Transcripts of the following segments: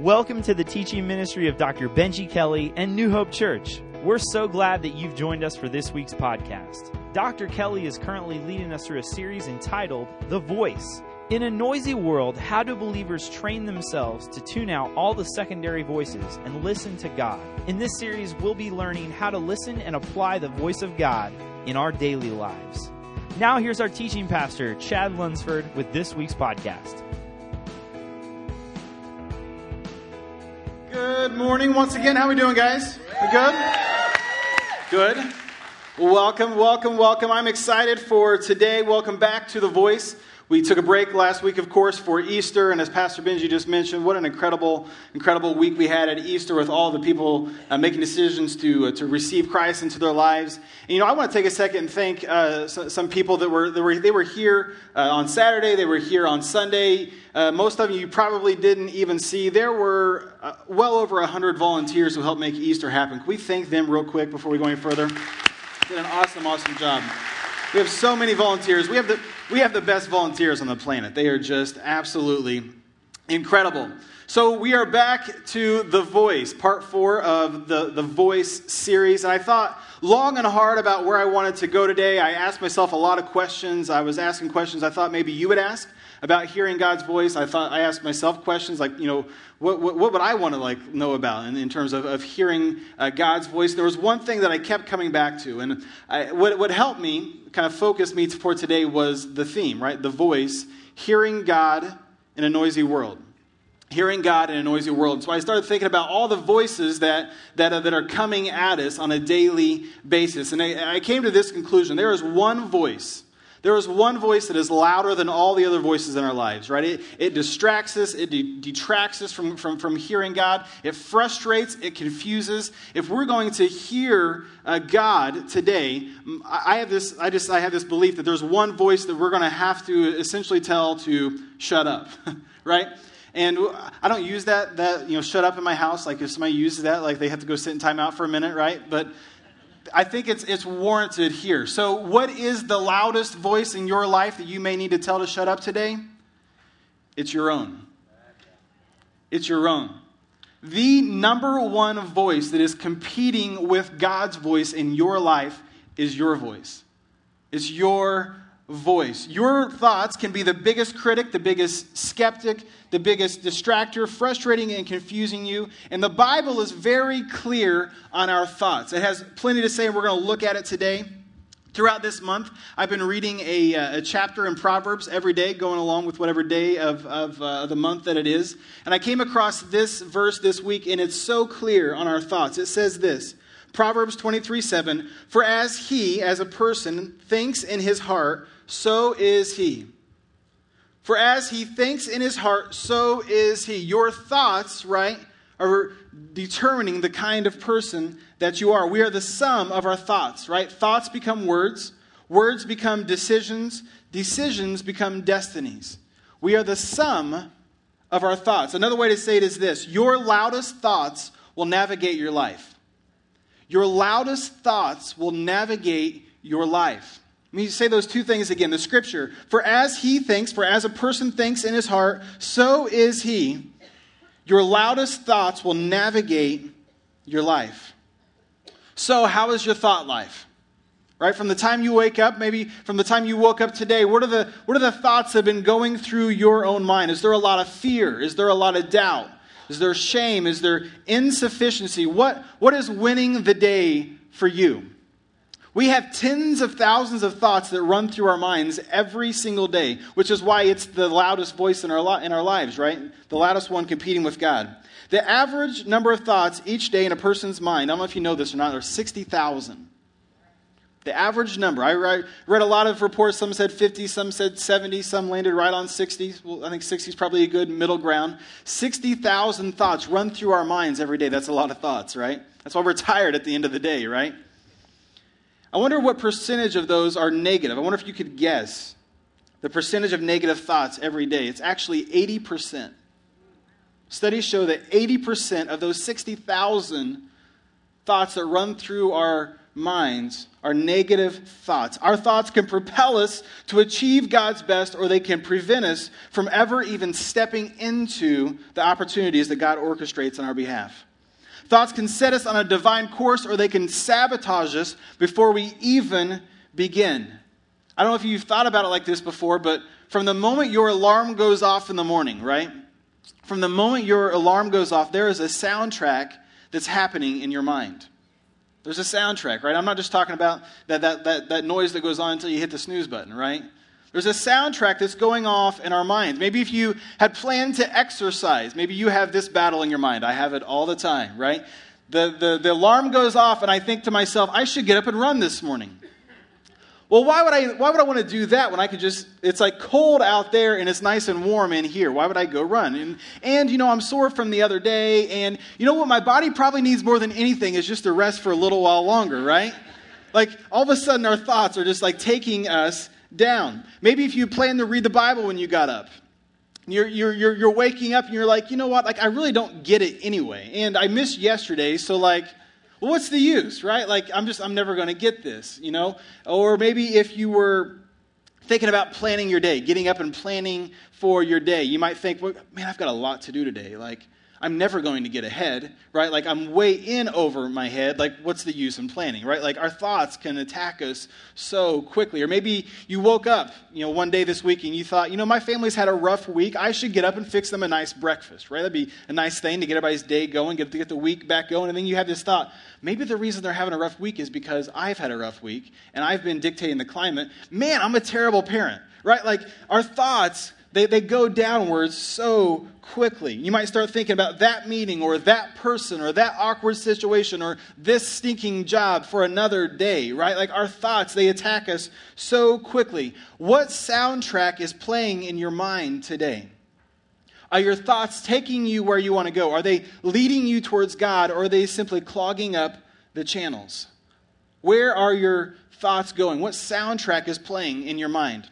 Welcome to the teaching ministry of Dr. Benji Kelly and New Hope Church. We're so glad that you've joined us for this week's podcast. Dr. Kelly is currently leading us through a series entitled The Voice. In a noisy world, how do believers train themselves to tune out all the secondary voices and listen to God? In this series, we'll be learning how to listen and apply the voice of God in our daily lives. Now, here's our teaching pastor, Chad Lunsford, with this week's podcast. Good morning once again. How are we doing, guys? We good? Good. Welcome, welcome, welcome. I'm excited for today. Welcome back to The Voice. We took a break last week, of course, for Easter, and as Pastor Benji just mentioned, what an incredible, incredible week we had at Easter with all the people uh, making decisions to uh, to receive Christ into their lives. And, you know, I want to take a second and thank uh, some, people that were, that were they were here uh, on Saturday, they were here on Sunday. Uh, most of you probably didn't even see. There were uh, well over hundred volunteers who helped make Easter happen. Can we thank them real quick before we go any further? Did an awesome, awesome job. We have so many volunteers. We have the we have the best volunteers on the planet. They are just absolutely incredible. So we are back to The Voice, part four of the, the Voice series. And I thought long and hard about where I wanted to go today. I asked myself a lot of questions. I was asking questions I thought maybe you would ask about hearing God's voice. I thought I asked myself questions like, you know, what, what, what would I want to like know about in, in terms of, of hearing uh, God's voice? There was one thing that I kept coming back to, and I, what, what helped me kind of focus me for today was the theme, right? The voice, hearing God in a noisy world hearing God in a noisy world. So I started thinking about all the voices that, that, uh, that are coming at us on a daily basis. And I, I came to this conclusion there is one voice there is one voice that is louder than all the other voices in our lives, right? It, it distracts us, it de- detracts us from, from, from hearing God, it frustrates, it confuses. If we're going to hear uh, God today, I have this, I just, I have this belief that there's one voice that we're going to have to essentially tell to shut up, right? And I don't use that, that, you know, shut up in my house. Like if somebody uses that, like they have to go sit in timeout for a minute, right? But I think it's, it's warranted here. So, what is the loudest voice in your life that you may need to tell to shut up today? It's your own. It's your own. The number one voice that is competing with God's voice in your life is your voice. It's your voice. Your thoughts can be the biggest critic, the biggest skeptic, the biggest distractor, frustrating and confusing you. And the Bible is very clear on our thoughts. It has plenty to say, and we're going to look at it today. Throughout this month, I've been reading a, uh, a, chapter in Proverbs every day, going along with whatever day of, of uh, the month that it is. And I came across this verse this week, and it's so clear on our thoughts. It says this Proverbs 23 7 For as he, as a person, thinks in his heart, so is he. For as he thinks in his heart, so is he. Your thoughts, right, are determining the kind of person that you are. We are the sum of our thoughts, right? Thoughts become words, words become decisions, decisions become destinies. We are the sum of our thoughts. Another way to say it is this your loudest thoughts will navigate your life. Your loudest thoughts will navigate your life. Let me say those two things again. The scripture, for as he thinks, for as a person thinks in his heart, so is he. Your loudest thoughts will navigate your life. So, how is your thought life? Right? From the time you wake up, maybe from the time you woke up today, what are the, what are the thoughts that have been going through your own mind? Is there a lot of fear? Is there a lot of doubt? Is there shame? Is there insufficiency? What, what is winning the day for you? We have tens of thousands of thoughts that run through our minds every single day, which is why it's the loudest voice in our, in our lives, right? The loudest one competing with God. The average number of thoughts each day in a person's mind, I don't know if you know this or not, there's 60,000. The average number. I read a lot of reports. Some said 50, some said 70, some landed right on 60. Well, I think 60 is probably a good middle ground. 60,000 thoughts run through our minds every day. That's a lot of thoughts, right? That's why we're tired at the end of the day, right? I wonder what percentage of those are negative. I wonder if you could guess the percentage of negative thoughts every day. It's actually 80%. Studies show that 80% of those 60,000 thoughts that run through our minds are negative thoughts. Our thoughts can propel us to achieve God's best, or they can prevent us from ever even stepping into the opportunities that God orchestrates on our behalf. Thoughts can set us on a divine course, or they can sabotage us before we even begin. I don't know if you've thought about it like this before, but from the moment your alarm goes off in the morning, right? From the moment your alarm goes off, there is a soundtrack that's happening in your mind. There's a soundtrack, right? I'm not just talking about that, that, that, that noise that goes on until you hit the snooze button, right? There's a soundtrack that's going off in our minds. Maybe if you had planned to exercise, maybe you have this battle in your mind. I have it all the time, right? The, the, the alarm goes off, and I think to myself, I should get up and run this morning. Well, why would I why would I want to do that when I could just it's like cold out there and it's nice and warm in here. Why would I go run? And and you know, I'm sore from the other day and you know what my body probably needs more than anything is just to rest for a little while longer, right? Like all of a sudden our thoughts are just like taking us down. Maybe if you plan to read the Bible when you got up. You're, you're, you're, you're waking up and you're like, you know what? Like, I really don't get it anyway. And I missed yesterday, so like, well, what's the use, right? Like, I'm just, I'm never going to get this, you know? Or maybe if you were thinking about planning your day, getting up and planning for your day, you might think, well, man, I've got a lot to do today. Like, I'm never going to get ahead, right? Like I'm way in over my head. Like, what's the use in planning, right? Like our thoughts can attack us so quickly. Or maybe you woke up, you know, one day this week and you thought, you know, my family's had a rough week. I should get up and fix them a nice breakfast, right? That'd be a nice thing to get everybody's day going, get to get the week back going. And then you have this thought, maybe the reason they're having a rough week is because I've had a rough week and I've been dictating the climate. Man, I'm a terrible parent, right? Like our thoughts they, they go downwards so quickly. You might start thinking about that meeting or that person or that awkward situation or this stinking job for another day, right? Like our thoughts, they attack us so quickly. What soundtrack is playing in your mind today? Are your thoughts taking you where you want to go? Are they leading you towards God or are they simply clogging up the channels? Where are your thoughts going? What soundtrack is playing in your mind?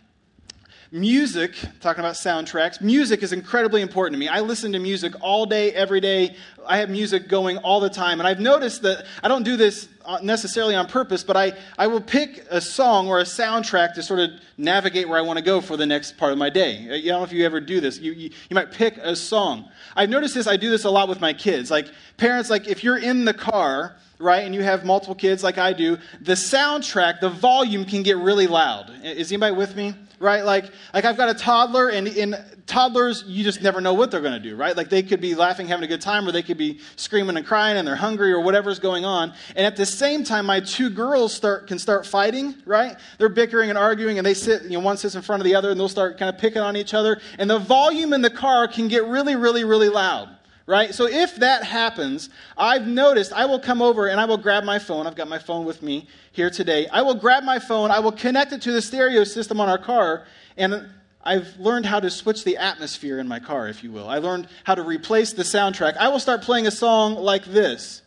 Music, talking about soundtracks, music is incredibly important to me. I listen to music all day, every day. I have music going all the time. And I've noticed that I don't do this uh, necessarily on purpose, but I, I will pick a song or a soundtrack to sort of navigate where I want to go for the next part of my day. I don't know if you ever do this. You, you, you might pick a song. I've noticed this, I do this a lot with my kids. Like, parents, like, if you're in the car, right, and you have multiple kids like I do, the soundtrack, the volume can get really loud. Is anybody with me? Right? Like, like I've got a toddler, and in toddlers, you just never know what they're going to do, right? Like they could be laughing, having a good time, or they could be screaming and crying, and they're hungry, or whatever's going on. And at the same time, my two girls start can start fighting, right? They're bickering and arguing, and they sit, you know, one sits in front of the other, and they'll start kind of picking on each other, and the volume in the car can get really, really, really loud right? So if that happens, I've noticed I will come over and I will grab my phone. I've got my phone with me here today. I will grab my phone, I will connect it to the stereo system on our car, and I've learned how to switch the atmosphere in my car, if you will. I learned how to replace the soundtrack. I will start playing a song like this.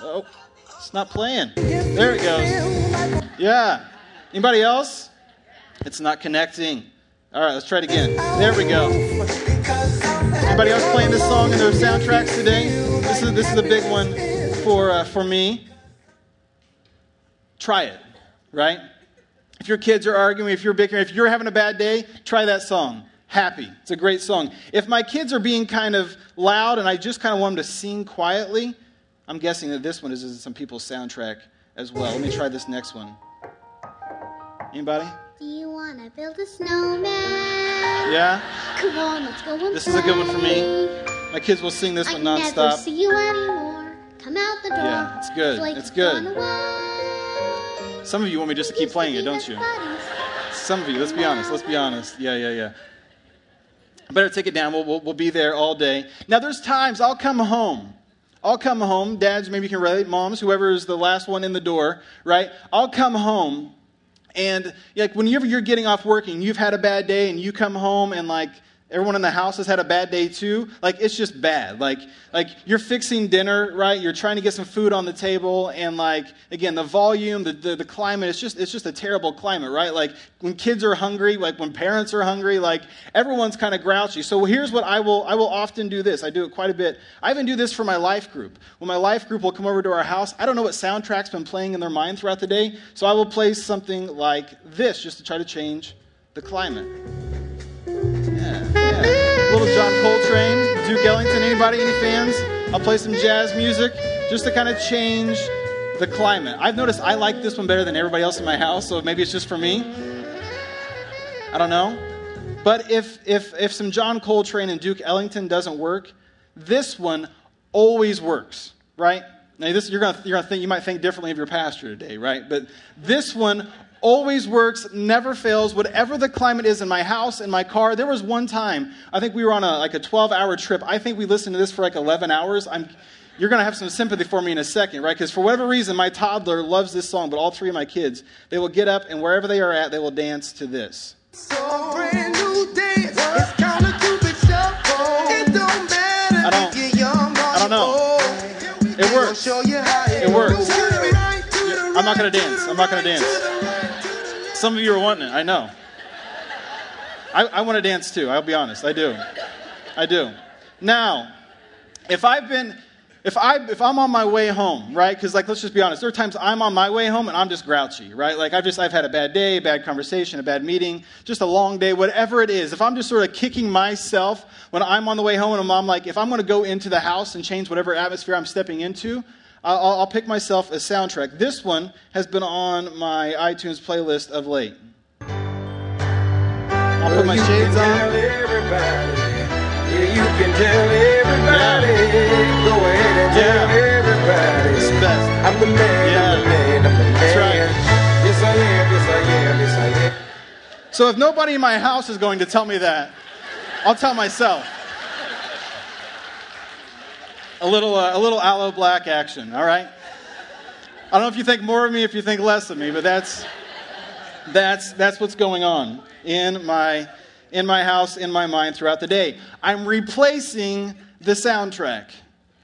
Oh, it's not playing. There it goes. Yeah. Anybody else? It's not connecting. All right, let's try it again. There we go. Anybody else playing this song in their soundtracks today? This is this is a big one for uh, for me. Try it, right? If your kids are arguing, if you're bickering, if you're having a bad day, try that song. Happy. It's a great song. If my kids are being kind of loud and I just kind of want them to sing quietly, I'm guessing that this one is in some people's soundtrack as well. Let me try this next one. Anybody? Do you want to build a snowman? Yeah? Come on, let's go and This is a good one for me. My kids will sing this I one never nonstop. see you anymore. Come out the door. Yeah, it's good. Like It's good. Some of you want me just to keep playing it, don't you? Some of you, let's be honest, let's be honest. Yeah, yeah, yeah. I better take it down. We'll, we'll, we'll be there all day. Now, there's times I'll come home. I'll come home. Dads, maybe you can relate. Moms, whoever is the last one in the door, right? I'll come home. And like whenever you're getting off working, you've had a bad day and you come home and like Everyone in the house has had a bad day too. Like it's just bad. Like like you're fixing dinner, right? You're trying to get some food on the table, and like again, the volume, the, the, the climate, it's just it's just a terrible climate, right? Like when kids are hungry, like when parents are hungry, like everyone's kind of grouchy. So here's what I will I will often do this. I do it quite a bit. I even do this for my life group. When my life group will come over to our house, I don't know what soundtrack's been playing in their mind throughout the day, so I will play something like this just to try to change the climate. John Coltrane, Duke Ellington. Anybody? Any fans? I'll play some jazz music just to kind of change the climate. I've noticed I like this one better than everybody else in my house, so maybe it's just for me. I don't know. But if if if some John Coltrane and Duke Ellington doesn't work, this one always works, right? Now this you're gonna you're gonna think you might think differently of your pastor today, right? But this one always works, never fails, whatever the climate is in my house, in my car. There was one time, I think we were on a, like a 12 hour trip. I think we listened to this for like 11 hours. I'm, you're going to have some sympathy for me in a second, right? Because for whatever reason, my toddler loves this song, but all three of my kids, they will get up and wherever they are at, they will dance to this. So brand new dance. It's kind of stupid stuff. It don't matter I don't, if you're young I don't know. It works. It works. I'm not going to dance. I'm not going to dance. Some of you are wanting it, I know. I, I want to dance too, I'll be honest. I do. I do. Now, if I've been if I if I'm on my way home, right? Because like let's just be honest, there are times I'm on my way home and I'm just grouchy, right? Like I've just I've had a bad day, bad conversation, a bad meeting, just a long day, whatever it is. If I'm just sort of kicking myself when I'm on the way home and I'm like, if I'm going to go into the house and change whatever atmosphere I'm stepping into, I'll, I'll pick myself a soundtrack. This one has been on my iTunes playlist of late. I'll put my shades on. Yeah, You can tell everybody. Yeah. Go ahead and yeah. tell everybody. It's best. I'm the man, yeah. I'm the man, I'm the man. That's right. Yes, I am, yes, I am, yes, I am. So if nobody in my house is going to tell me that, I'll tell myself a little, uh, a little Aloe Blacc action, all right? I don't know if you think more of me, if you think less of me, but that's, that's, that's what's going on in my, in my house, in my mind throughout the day. I'm replacing the soundtrack.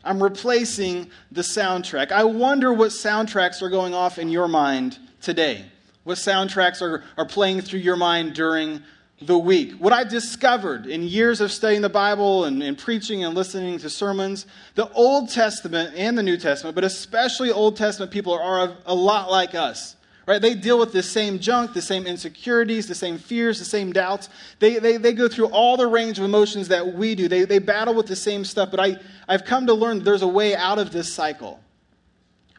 I'm replacing the soundtrack. I wonder what soundtracks are going off in your mind today. What soundtracks are, are playing through your mind during the week. What I've discovered in years of studying the Bible and, and, preaching and listening to sermons, the Old Testament and the New Testament, but especially Old Testament people are a, a lot like us. Right? They deal with the same junk, the same insecurities, the same fears, the same doubts. They, they, they go through all the range of emotions that we do. They, they battle with the same stuff, but I, I've come to learn there's a way out of this cycle.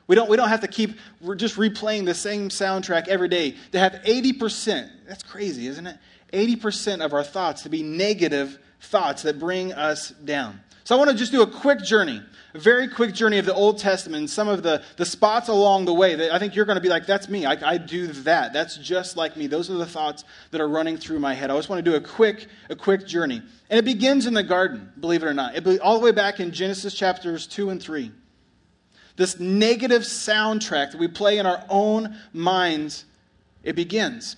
We don't, we don't have to keep just replaying the same soundtrack every day. To have 80%, that's crazy, isn't it? 80% of our thoughts to be negative thoughts that bring us down. So I want to just do a quick journey, a very quick journey of the Old Testament and some of the, the spots along the way that I think you're going to be like, that's me. I, I do that. That's just like me. Those are the thoughts that are running through my head. I just want to do a quick, a quick journey. And it begins in the garden, believe it or not. It, all the way back in Genesis chapters 2 and 3. This negative soundtrack that we play in our own minds, it begins.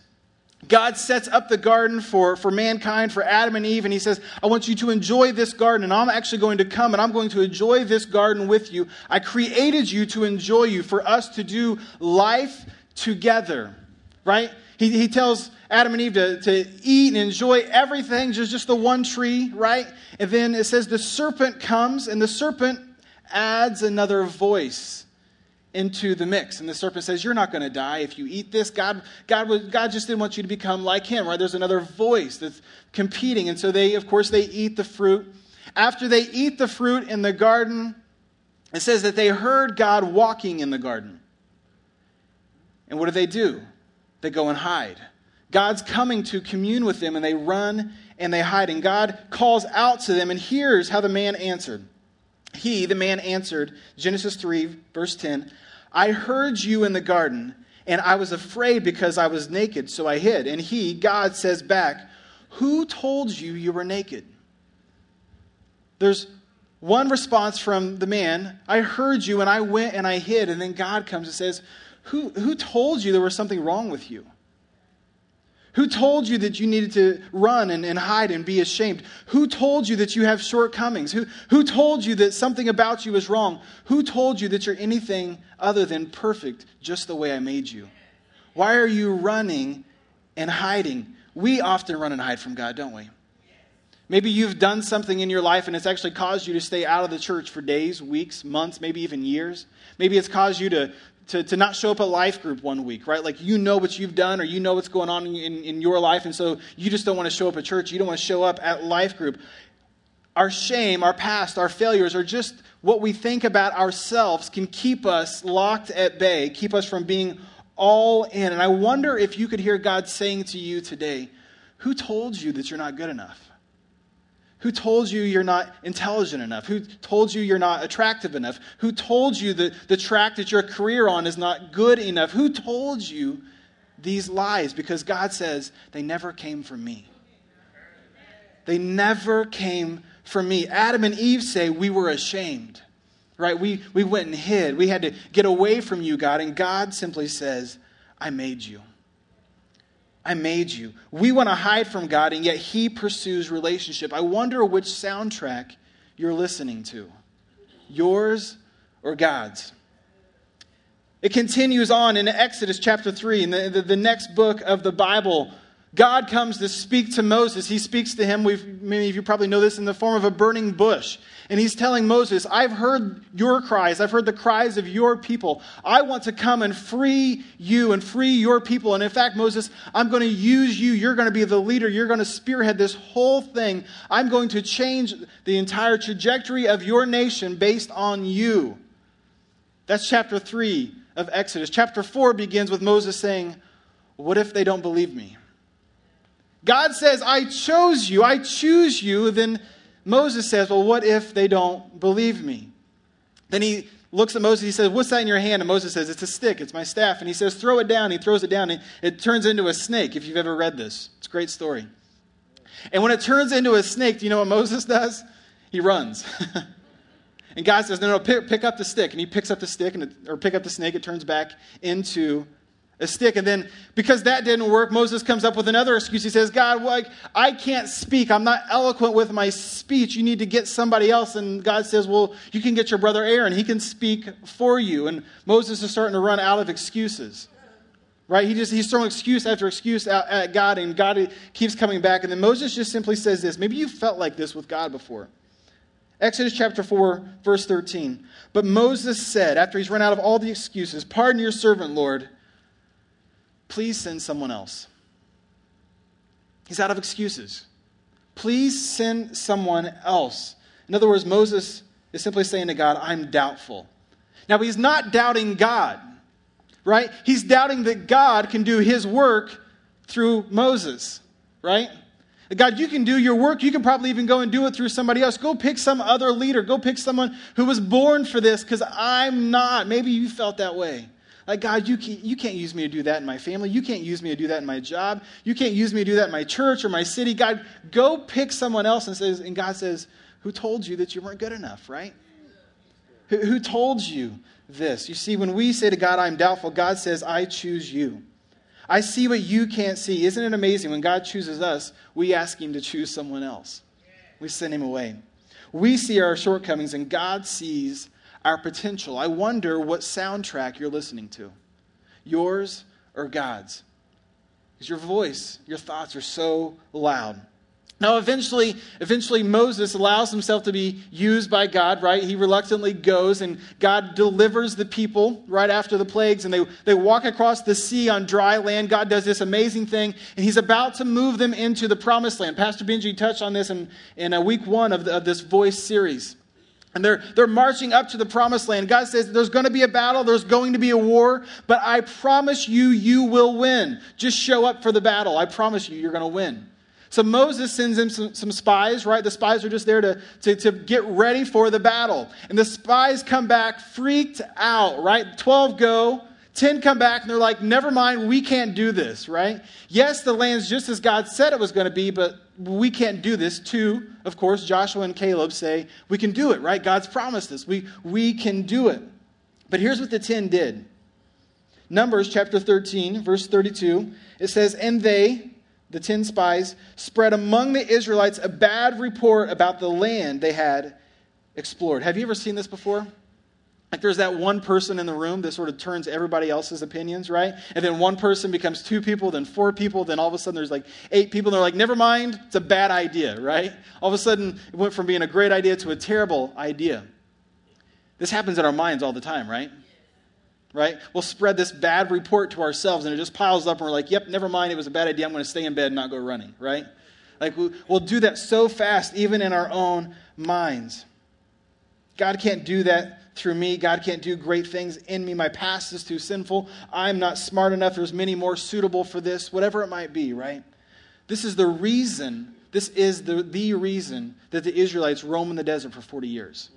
God sets up the garden for, for mankind, for Adam and Eve, and he says, I want you to enjoy this garden, and I'm actually going to come and I'm going to enjoy this garden with you. I created you to enjoy you, for us to do life together, right? He, he tells Adam and Eve to, to eat and enjoy everything, just, just the one tree, right? And then it says the serpent comes, and the serpent adds another voice into the mix. And the serpent says, You're not going to die if you eat this. God, God, God just didn't want you to become like him, right? There's another voice that's competing. And so they, of course, they eat the fruit. After they eat the fruit in the garden, it says that they heard God walking in the garden. And what do they do? They go and hide. God's coming to commune with them, and they run and they hide. And God calls out to them, and here's how the man answered. He, the man, answered, Genesis 3, verse 10, I heard you in the garden, and I was afraid because I was naked, so I hid. And he, God, says back, Who told you you were naked? There's one response from the man I heard you, and I went and I hid. And then God comes and says, Who, who told you there was something wrong with you? Who told you that you needed to run and, and hide and be ashamed? Who told you that you have shortcomings? Who, who told you that something about you is wrong? Who told you that you're anything other than perfect, just the way I made you? Why are you running and hiding? We often run and hide from God, don't we? Maybe you've done something in your life and it's actually caused you to stay out of the church for days, weeks, months, maybe even years. Maybe it's caused you to, to, to not show up at life group one week, right? Like you know what you've done or you know what's going on in, in, your life, and so you just don't want to show up at church. You don't want to show up at life group. Our shame, our past, our failures are just what we think about ourselves can keep us locked at bay, keep us from being all in. And I wonder if you could hear God saying to you today, Who told you that you're not good enough? Who told you you're not intelligent enough? Who told you you're not attractive enough? Who told you that the track that your career on is not good enough? Who told you these lies? Because God says they never came from me. They never came from me. Adam and Eve say we were ashamed, right? We, we went and hid. We had to get away from you, God. And God simply says, I made you. I made you. We want to hide from God, and yet He pursues relationship. I wonder which soundtrack you're listening to yours or God's. It continues on in Exodus chapter 3, in the, the, the next book of the Bible. God comes to speak to Moses. He speaks to him, We've, many of you probably know this, in the form of a burning bush. And he's telling Moses, I've heard your cries. I've heard the cries of your people. I want to come and free you and free your people. And in fact, Moses, I'm going to use you. You're going to be the leader. You're going to spearhead this whole thing. I'm going to change the entire trajectory of your nation based on you. That's chapter 3 of Exodus. Chapter 4 begins with Moses saying, What if they don't believe me? God says, I chose you, I choose you. Then Moses says, Well, what if they don't believe me? Then he looks at Moses, he says, What's that in your hand? And Moses says, It's a stick, it's my staff. And he says, Throw it down. He throws it down, and it turns into a snake, if you've ever read this. It's a great story. And when it turns into a snake, do you know what Moses does? He runs. and God says, No, no, pick, pick, up the stick. And he picks up the stick, and it, or pick up the snake, it turns back into a stick. And then because that didn't work, Moses comes up with another excuse. He says, God, like, I can't speak. I'm not eloquent with my speech. You need to get somebody else. And God says, Well, you can get your brother Aaron. He can speak for you. And Moses is starting to run out of excuses. Right? He just he's throwing excuse after excuse at God, and God keeps coming back. And then Moses just simply says this. Maybe you felt like this with God before. Exodus chapter 4, verse 13. But Moses said, after he's run out of all the excuses, Pardon your servant, Lord please send someone else. He's out of excuses. Please send someone else. In other words, Moses is simply saying to God, I'm doubtful. Now, he's not doubting God, right? He's doubting that God can do his work through Moses, right? God, you can do your work. You can probably even go and do it through somebody else. Go pick some other leader. Go pick someone who was born for this because I'm not. Maybe you felt that way. Like, God, you can't, you can't use me to do that in my family. You can't use me to do that in my job. You can't use me to do that in my church or my city. God, go pick someone else and says, and God says, Who told you that you weren't good enough, right? Who, who told you this? You see, when we say to God, I'm doubtful, God says, I choose you. I see what you can't see. Isn't it amazing? When God chooses us, we ask Him to choose someone else. We send Him away. We see our shortcomings, and God sees our potential. I wonder what soundtrack you're listening to yours or God's. Because your voice, your thoughts are so loud. Now, eventually, eventually, Moses allows himself to be used by God, right? He reluctantly goes, and God delivers the people right after the plagues, and they, they walk across the sea on dry land. God does this amazing thing, and he's about to move them into the promised land. Pastor Benji touched on this in, in week one of, the, of this voice series. And they're, they're marching up to the promised land. God says, There's going to be a battle, there's going to be a war, but I promise you, you will win. Just show up for the battle. I promise you, you're going to win. So Moses sends him some, some spies, right? The spies are just there to, to, to get ready for the battle. And the spies come back freaked out, right? 12 go, 10 come back and they're like, never mind, we can't do this, right? Yes, the land's just as God said it was going to be, but we can't do this. Two, of course, Joshua and Caleb say, we can do it, right? God's promised this. We, we can do it. But here's what the 10 did Numbers chapter 13, verse 32, it says, And they, the 10 spies, spread among the Israelites a bad report about the land they had explored. Have you ever seen this before? Like there's that one person in the room that sort of turns everybody else's opinions, right? And then one person becomes two people, then four people, then all of a sudden there's like eight people, and they're like, never mind, it's a bad idea, right? All of a sudden it went from being a great idea to a terrible idea. This happens in our minds all the time, right? Right? We'll spread this bad report to ourselves, and it just piles up, and we're like, yep, never mind, it was a bad idea, I'm going to stay in bed and not go running, right? Like we'll do that so fast, even in our own minds. God can't do that through me. God can't do great things in me. My past is too sinful. I'm not smart enough. There's many more suitable for this, whatever it might be, right? This is the reason, this is the, the reason that the Israelites roam in the desert for 40 years,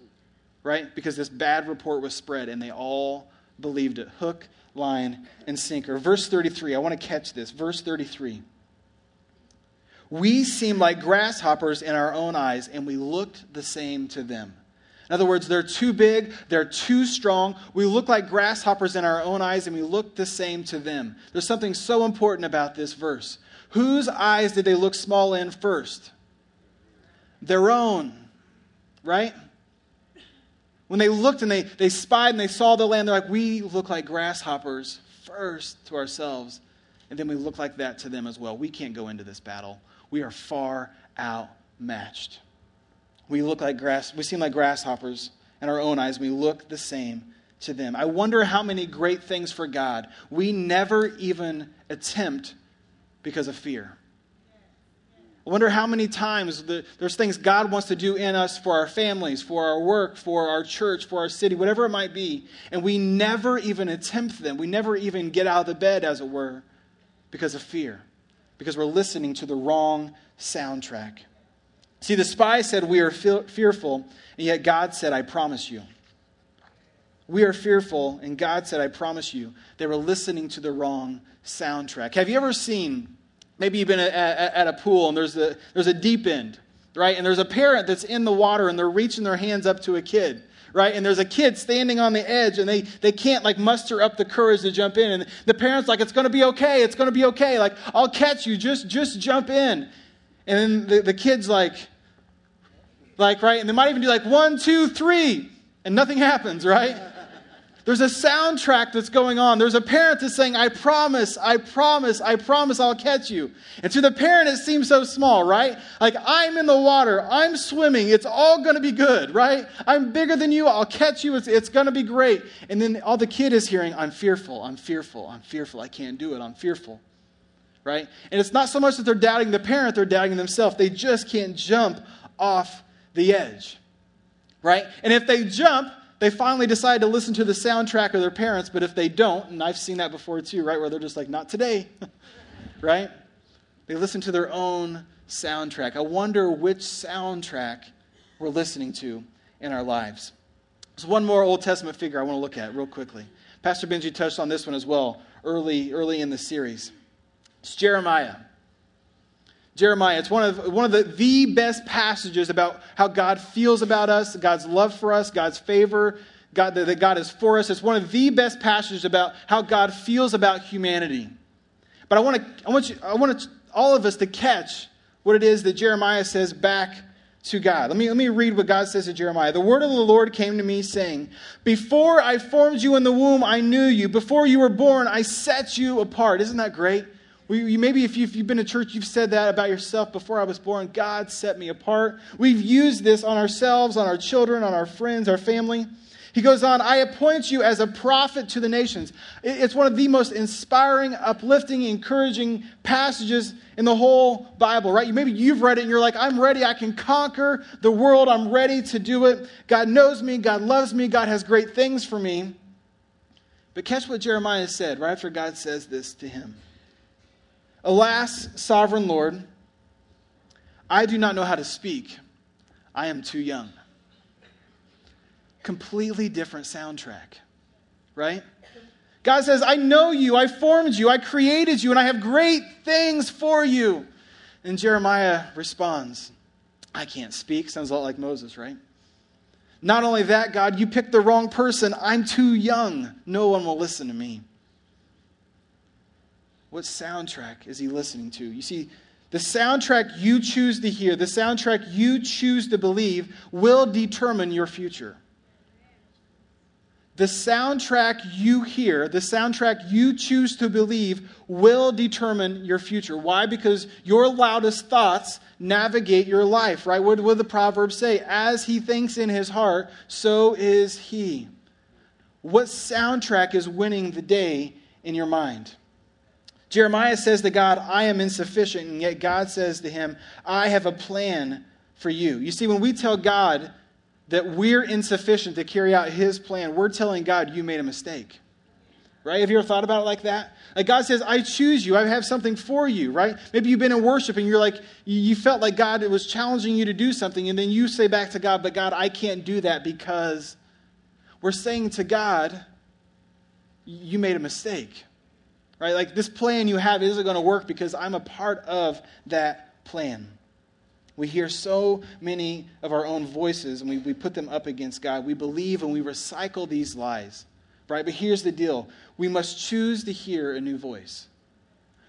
right? Because this bad report was spread and they all believed it. Hook, line, and sinker. Verse 33, I want to catch this. Verse 33. We seem like grasshoppers in our own eyes, and we looked the same to them. In other words, they're too big, they're too strong. We look like grasshoppers in our own eyes, and we look the same to them. There's something so important about this verse. Whose eyes did they look small in first? Their own, right? When they looked and they, they spied and they saw the land, they're like, we look like grasshoppers first to ourselves, and then we look like that to them as well. We can't go into this battle. We are far outmatched. We look like grass, we seem like grasshoppers in our own eyes. We look the same to them. I wonder how many great things for God we never even attempt because of fear. I wonder how many times the, there's things God wants to do in us for our families, for our work, for our church, for our city, whatever it might be, and we never even attempt them. We never even get out of the bed, as it were, because of fear, because we're listening to the wrong soundtrack. See, the spy said, We are fearful, and yet God said, I promise you. We are fearful, and God said, I promise you. They were listening to the wrong soundtrack. Have you ever seen, maybe you've been at, a pool and there's a, there's a deep end, right? And there's a parent that's in the water and they're reaching their hands up to a kid right? And there's a kid standing on the edge and they, they can't like muster up the courage to jump in. And the parent's like, it's going to be okay. It's going to be okay. Like, I'll catch you. Just, just jump in. And then the, the kid's like, like, right? And they might even do like one, two, three, and nothing happens, right? There's a soundtrack that's going on. There's a parent that's saying, I promise, I promise, I promise I'll catch you. And to the parent, it seems so small, right? Like, I'm in the water, I'm swimming, it's all going to be good, right? I'm bigger than you, I'll catch you, it's, it's going to be great. And then all the kid is hearing, I'm fearful, I'm fearful, I'm fearful, I can't do it, I'm fearful, right? And it's not so much that they're doubting the parent, they're doubting themselves. They just can't jump off the edge, right? And if they jump, they finally decide to listen to the soundtrack of their parents, but if they don't, and I've seen that before too, right, where they're just like, not today, right? They listen to their own soundtrack. I wonder which soundtrack we're listening to in our lives. So, one more Old Testament figure I want to look at real quickly. Pastor Benji touched on this one as well early, early in the series. It's Jeremiah. Jeremiah. It's one of, one of the, the best passages about how God feels about us, God's love for us, God's favor, God, that God is for us. It's one of the best passages about how God feels about humanity. But I want, to, I want, you, I want all of us to catch what it is that Jeremiah says back to God. Let me, let me read what God says to Jeremiah. The word of the Lord came to me, saying, Before I formed you in the womb, I knew you. Before you were born, I set you apart. Isn't that great? We, maybe if, you, have been to church, you've said that about yourself before I was born. God set me apart. We've used this on ourselves, on our children, on our friends, our family. He goes on, I appoint you as a prophet to the nations. It's one of the most inspiring, uplifting, encouraging passages in the whole Bible, right? Maybe you've read it and you're like, I'm ready. I can conquer the world. I'm ready to do it. God knows me. God loves me. God has great things for me. But catch what Jeremiah said right after God says this to him. Alas, sovereign Lord, I do not know how to speak. I am too young. Completely different soundtrack, right? God says, I know you, I formed you, I created you, and I have great things for you. And Jeremiah responds, I can't speak. Sounds a lot like Moses, right? Not only that, God, you picked the wrong person. I'm too young. No one will listen to me. What soundtrack is he listening to? You see, The soundtrack you choose to hear, the soundtrack you choose to believe, will determine your future. The soundtrack you hear, the soundtrack you choose to believe, will determine your future. Why? Because your loudest thoughts navigate your life, right? What would the Proverbs say? As he thinks in his heart, so is he. What soundtrack is winning the day in your mind? Jeremiah says to God, I am insufficient, and yet God says to him, I have a plan for you. You see, when we tell God that we're insufficient to carry out his plan, we're telling God, you made a mistake. Right? Have you ever thought about it like that? Like God says, I choose you. I have something for you, right? Maybe you've been in worship and you're like, you felt like God was challenging you to do something, and then you say back to God, but God, I can't do that because we're saying to God, you made a mistake. Right? Like this plan you have isn't going to work because I'm a part of that plan. We hear so many of our own voices and we, we put them up against God. We believe and we recycle these lies. Right? But here's the deal we must choose to hear a new voice.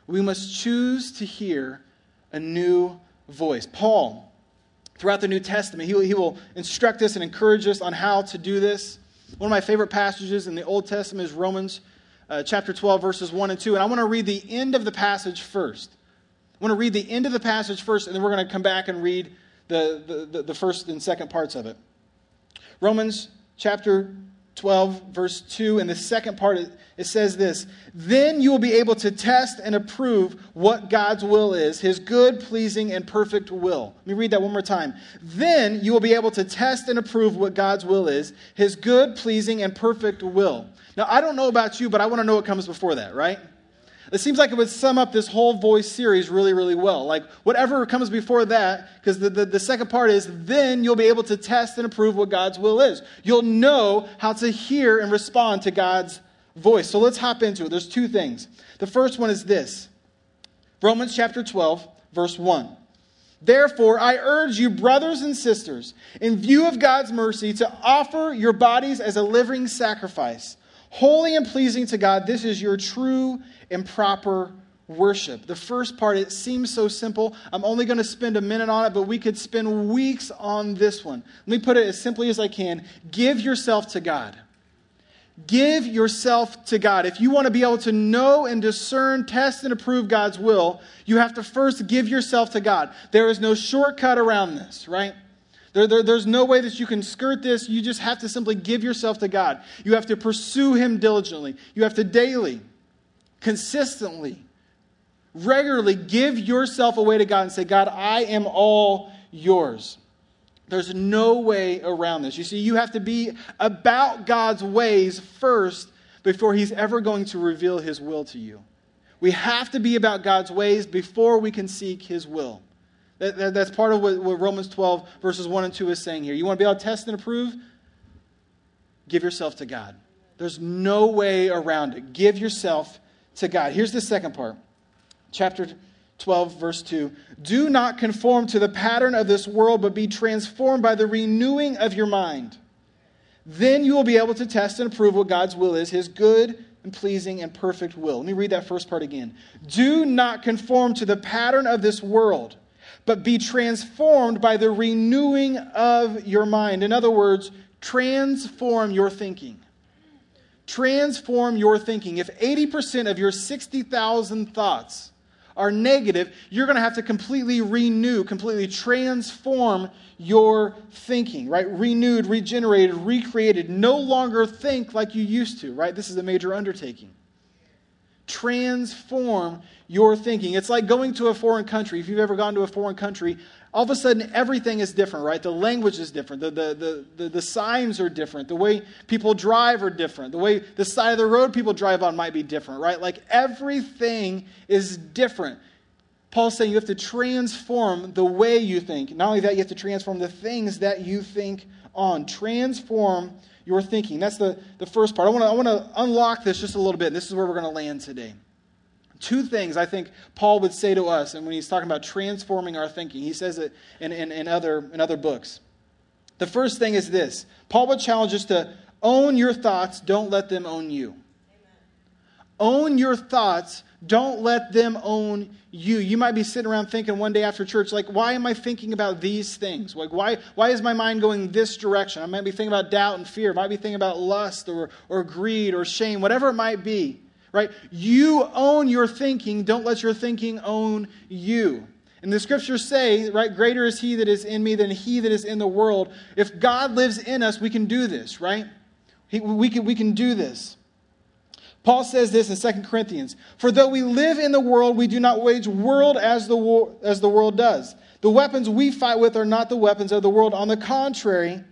We must choose to hear a new voice. Paul, throughout the New Testament, he he will instruct us and encourage us on how to do this. One of my favorite passages in the Old Testament is Romans uh, chapter 12, verses 1 and 2. And I want to read the end of the passage first. I want to read the end of the passage first, and then we're going to come back and read the, the, the, the first and second parts of it. Romans chapter 12, verse 2, and the second part, it says this Then you will be able to test and approve what God's will is, his good, pleasing, and perfect will. Let me read that one more time. Then you will be able to test and approve what God's will is, his good, pleasing, and perfect will. Now, I don't know about you, but I want to know what comes before that, right? It seems like it would sum up this whole voice series really, really well. Like, whatever comes before that, because the, the, the, second part is then you'll be able to test and approve what God's will is. You'll know how to hear and respond to God's voice. So let's hop into it. There's two things. The first one is this Romans chapter 12, verse 1. Therefore, I urge you, brothers and sisters, in view of God's mercy, to offer your bodies as a living sacrifice holy and pleasing to God. This is your true and proper worship. The first part, it seems so simple. I'm only going to spend a minute on it, but we could spend weeks on this one. Let me put it as simply as I can give yourself to God. Give yourself to God. If you want to be able to know and discern, test, and approve God's will, you have to first give yourself to God. There is no shortcut around this, right? There, there, there's no way that you can skirt this. You just have to simply give yourself to God. You have to pursue Him diligently. You have to daily, consistently, regularly give yourself away to God and say, God, I am all yours. There's no way around this. You see, you have to be about God's ways first before He's ever going to reveal His will to you. We have to be about God's ways before we can seek His will. That, that, that's part of what, what Romans 12, verses 1 and 2 is saying here. You want to be able to test and approve? Give yourself to God. There's no way around it. Give yourself to God. Here's the second part. Chapter 12, verse 2. Do not conform to the pattern of this world, but be transformed by the renewing of your mind. Then you will be able to test and approve what God's will is, his good and pleasing and perfect will. Let me read that first part again. Do not conform to the pattern of this world but be transformed by the renewing of your mind. In other words, transform your thinking. Transform your thinking. If 80% of your 60,000 thoughts are negative, you're going to have to completely renew, completely transform your thinking, right? Renewed, regenerated, recreated. No longer think like you used to, right? This is a major undertaking transform your thinking. It's like going to a foreign country. If you've ever gone to a foreign country, all of a sudden everything is different, right? The language is different. The, the, the, the, the signs are different. The way people drive are different. The way the side of the road people drive on might be different, right? Like everything is different. Paul's saying you have to transform the way you think. Not only that, you have to transform the things that you think on. Transform your thinking. That's the, the first part. I want to I want to unlock this just a little bit. This is where we're going to land today. Two things I think Paul would say to us, and when he's talking about transforming our thinking, he says it in, in, in, other, in other books. The first thing is this Paul would challenge us to own your thoughts, don't let them own you. Own your thoughts. Don't let them own you. You might be sitting around thinking one day after church, like, why am I thinking about these things? Like, why, why is my mind going this direction? I might be thinking about doubt and fear. I might be thinking about lust or, or greed or shame, whatever it might be, right? You own your thinking. Don't let your thinking own you. And the scriptures say, right, greater is he that is in me than he that is in the world. If God lives in us, we can do this, right? He, we, can, we can do this. Paul says this in 2 Corinthians For though we live in the world, we do not wage world as the, war, as the world does. The weapons we fight with are not the weapons of the world. On the contrary,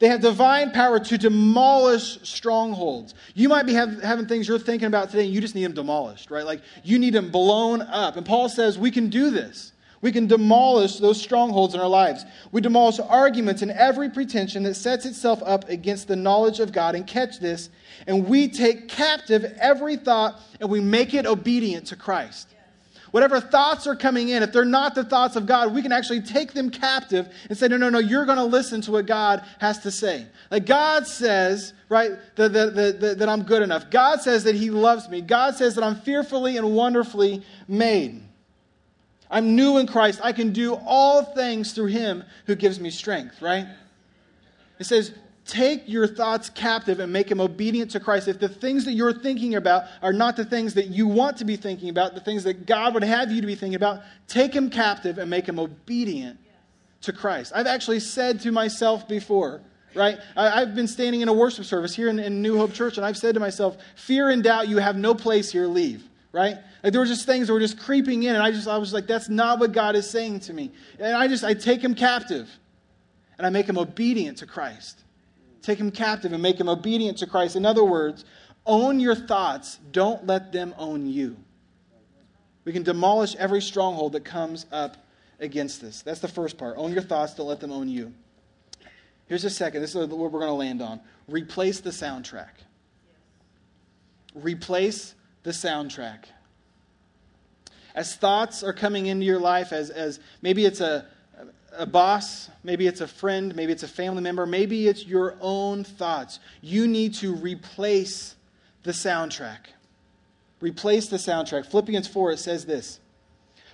they have divine power to demolish strongholds. You might be have, having things you're thinking about today, and you just need them demolished, right? Like you need them blown up. And Paul says we can do this. We can demolish those strongholds in our lives. We demolish arguments and every pretension that sets itself up against the knowledge of God. And catch this, and we take captive every thought and we make it obedient to Christ. Whatever thoughts are coming in, if they're not the thoughts of God, we can actually take them captive and say, no, no, no, you're going to listen to what God has to say. Like God says, right, that, that, that, that I'm good enough. God says that He loves me. God says that I'm fearfully and wonderfully made. I'm new in Christ. I can do all things through him who gives me strength, right? It says, take your thoughts captive and make them obedient to Christ. If the things that you're thinking about are not the things that you want to be thinking about, the things that God would have you to be thinking about, take them captive and make them obedient to Christ. I've actually said to myself before, right? I, have been standing in a worship service here in, in New Hope Church, and I've said to myself, fear and doubt, you have no place here, leave right? Like there were just things that were just creeping in, and I just I was like, that's not what God is saying to me. And I just I take him captive, and I make him obedient to Christ. Take him captive and make him obedient to Christ. In other words, own your thoughts. Don't let them own you. We can demolish every stronghold that comes up against this. That's the first part. Own your thoughts. Don't let them own you. Here's the second. This is what we're going to land on. Replace the soundtrack. Replace the soundtrack. As thoughts are coming into your life, as, as maybe it's a, a boss, maybe it's a friend, maybe it's a family member, maybe it's your own thoughts, you need to replace the soundtrack. Replace the soundtrack. Philippians 4, it says this.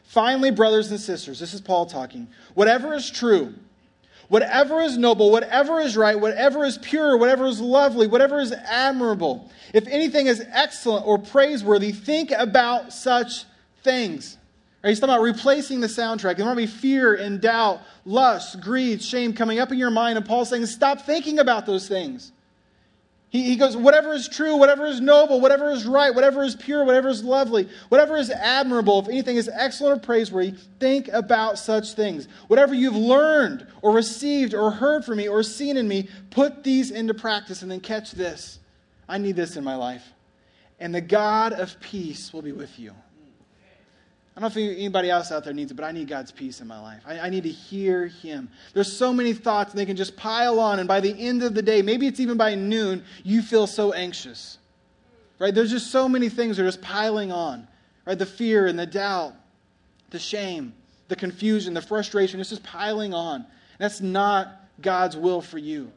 Finally, brothers and sisters, this is Paul talking. Whatever is true, Whatever is noble, whatever is right, whatever is pure, whatever is lovely, whatever is admirable, if anything is excellent or praiseworthy, think about such things. Right, he's talking about replacing the soundtrack. There might be fear and doubt, lust, greed, shame coming up in your mind, and Paul's saying, stop thinking about those things. He, he goes, whatever is true, whatever is noble, whatever is right, whatever is pure, whatever is lovely, whatever is admirable, if anything is excellent or praiseworthy, think about such things. Whatever you've learned or received or heard from me or seen in me, put these into practice and then catch this. I need this in my life. And the God of peace will be with you. I don't know if anybody else out there needs it, but I need God's peace in my life. I, I, need to hear Him. There's so many thoughts, and they can just pile on. And by the end of the day, maybe it's even by noon, you feel so anxious. Right? There's just so many things that are just piling on. Right? The fear and the doubt, the shame, the confusion, the frustration. It's just piling on. That's not God's will for you.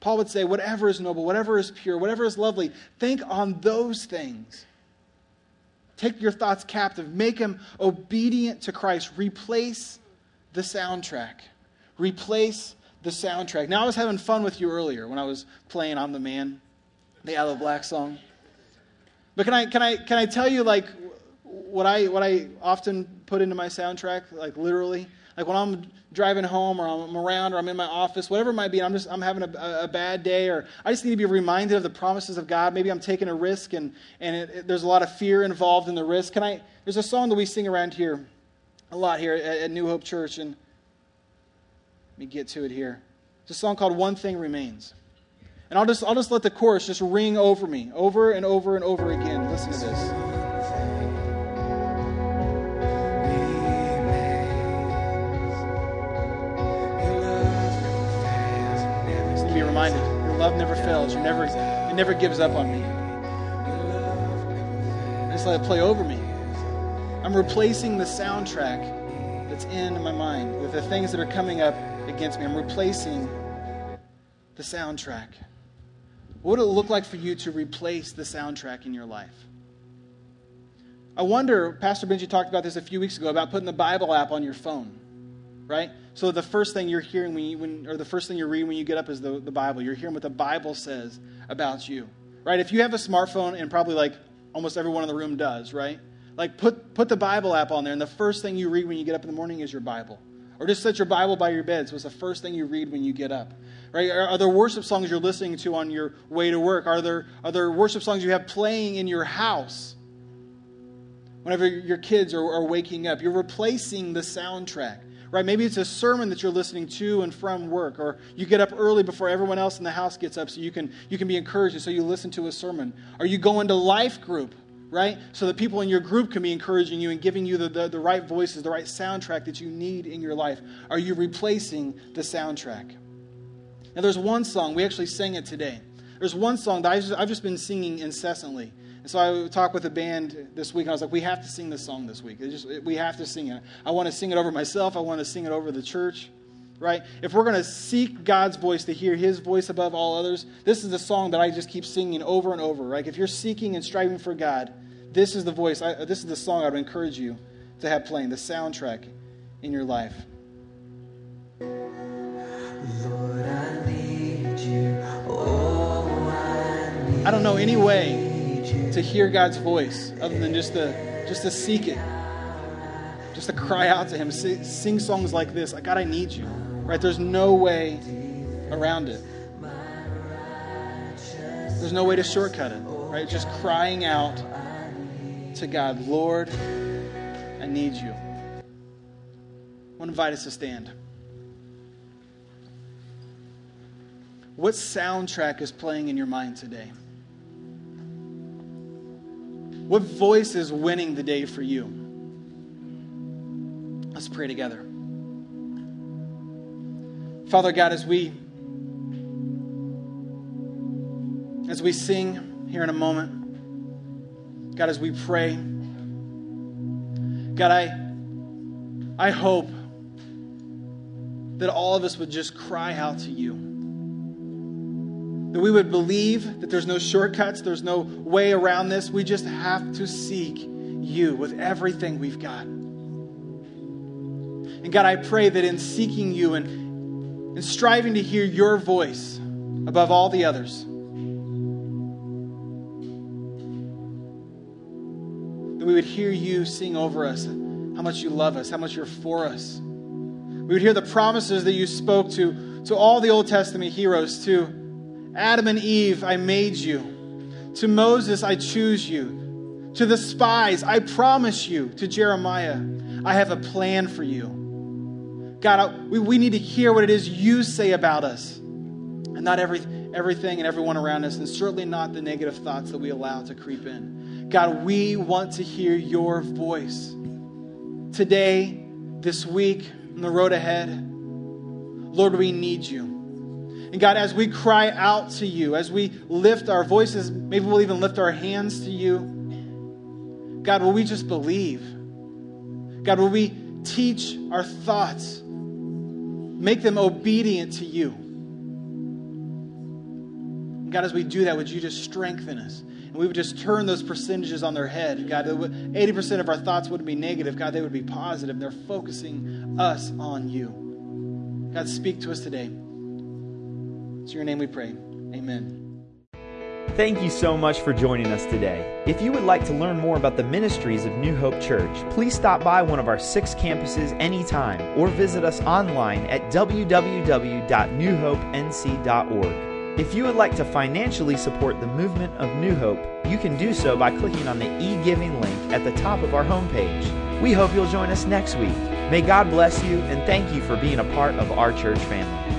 Paul would say, whatever is noble, whatever is pure, whatever is lovely, think on those things. Take your thoughts captive. Make them obedient to Christ. Replace the soundtrack. Replace the soundtrack. Now, I was having fun with you earlier when I was playing I'm the Man, the Aloe Blacc song. But can I, can I, can I tell you, like, what I, what I often put into my soundtrack, like, literally? Like when I'm driving home or I'm around or I'm in my office, whatever it might be, I'm just I'm having a, a bad day or I just need to be reminded of the promises of God. Maybe I'm taking a risk and, and it, it, there's a lot of fear involved in the risk. Can I? There's a song that we sing around here a lot here at, at New Hope Church, and let me get to it here. It's a song called One Thing Remains. And I'll just, I'll just let the chorus just ring over me, over and over and over again. Listen to this. Reminded your love never fails. You never, it never gives up on me. I just let it play over me. I'm replacing the soundtrack that's in my mind with the things that are coming up against me. I'm replacing the soundtrack. What would it look like for you to replace the soundtrack in your life? I wonder, Pastor Benji talked about this a few weeks ago about putting the Bible app on your phone, right? So the first thing you're hearing when you, when, or the first thing you're reading when you get up is the, the Bible. You're hearing what the Bible says about you, right? If you have a smartphone, and probably like almost everyone in the room does, right? Like put, put the Bible app on there, and the first thing you read when you get up in the morning is your Bible. Or just set your Bible by your bed so it's the first thing you read when you get up. Right? Are, are there worship songs you're listening to on your way to work? Are there, are there worship songs you have playing in your house whenever your kids are, are waking up? You're replacing the soundtrack. Right? Maybe it's a sermon that you're listening to and from work, or you get up early before everyone else in the house gets up so you can, you can be encouraged, and so you listen to a sermon. Or you go into life group right? So that people in your group can be encouraging you and giving you the, the, the, right voices, the right soundtrack that you need in your life. Are you replacing the soundtrack? Now, there's one song, we actually sang it today. There's one song that I've just, I've just been singing incessantly. And so I talked with the band this week, and I was like, we have to sing this song this week. Just, we have to sing it. I want to sing it over myself, I want to sing it over the church right? If we're going to seek God's voice to hear his voice above all others, this is the song that I just keep singing over and over, right? If you're seeking and striving for God, this is the voice, I, this is the song I would encourage you to have playing, the soundtrack in your life. Lord, I need you. Oh, I, I don't know any way to hear God's voice other than just to, just to seek it, just to cry out to Him, sing songs like this. God, I need you. Right? There's no way around it. There's no way to shortcut it. Right? Just crying out to God, Lord, I need you. I want to invite us to stand. What soundtrack is playing in your mind today? What voice is winning the day for you? Let's pray together. Father God, as we as we sing here in a moment, God, as we pray, God, I I hope that all of us would just cry out to you. That we would believe that there's no shortcuts, there's no way around this. We just have to seek you with everything we've got. And God, I pray that in seeking you and and striving to hear your voice above all the others. That we would hear you sing over us how much you love us, how much you're for us. We would hear the promises that you spoke to, to all the Old Testament heroes, to Adam and Eve, I made you. To Moses, I choose you. To the spies, I promise you. To Jeremiah, I have a plan for you. God, we, we need to hear what it is you say about us and not every, everything and everyone around us, and certainly not the negative thoughts that we allow to creep in. God, we want to hear your voice. Today, this week, on the road ahead, Lord, we need you. And God, as we cry out to you, as we lift our voices, maybe we'll even lift our hands to you. God, will we just believe? God, will we teach our thoughts Make them obedient to you. God, as we do that, would you just strengthen us? And we would just turn those percentages on their head. God, 80% of our thoughts wouldn't be negative. God, they would be positive. They're focusing us on you. God, speak to us today. It's your name we pray. Amen. Thank you so much for joining us today. If you would like to learn more about the ministries of New Hope Church, please stop by one of our six campuses anytime or visit us online at www.newhopenc.org. If you would like to financially support the movement of New Hope, you can do so by clicking on the e-giving link at the top of our homepage. We hope you'll join us next week. May God bless you and thank you for being a part of our church family.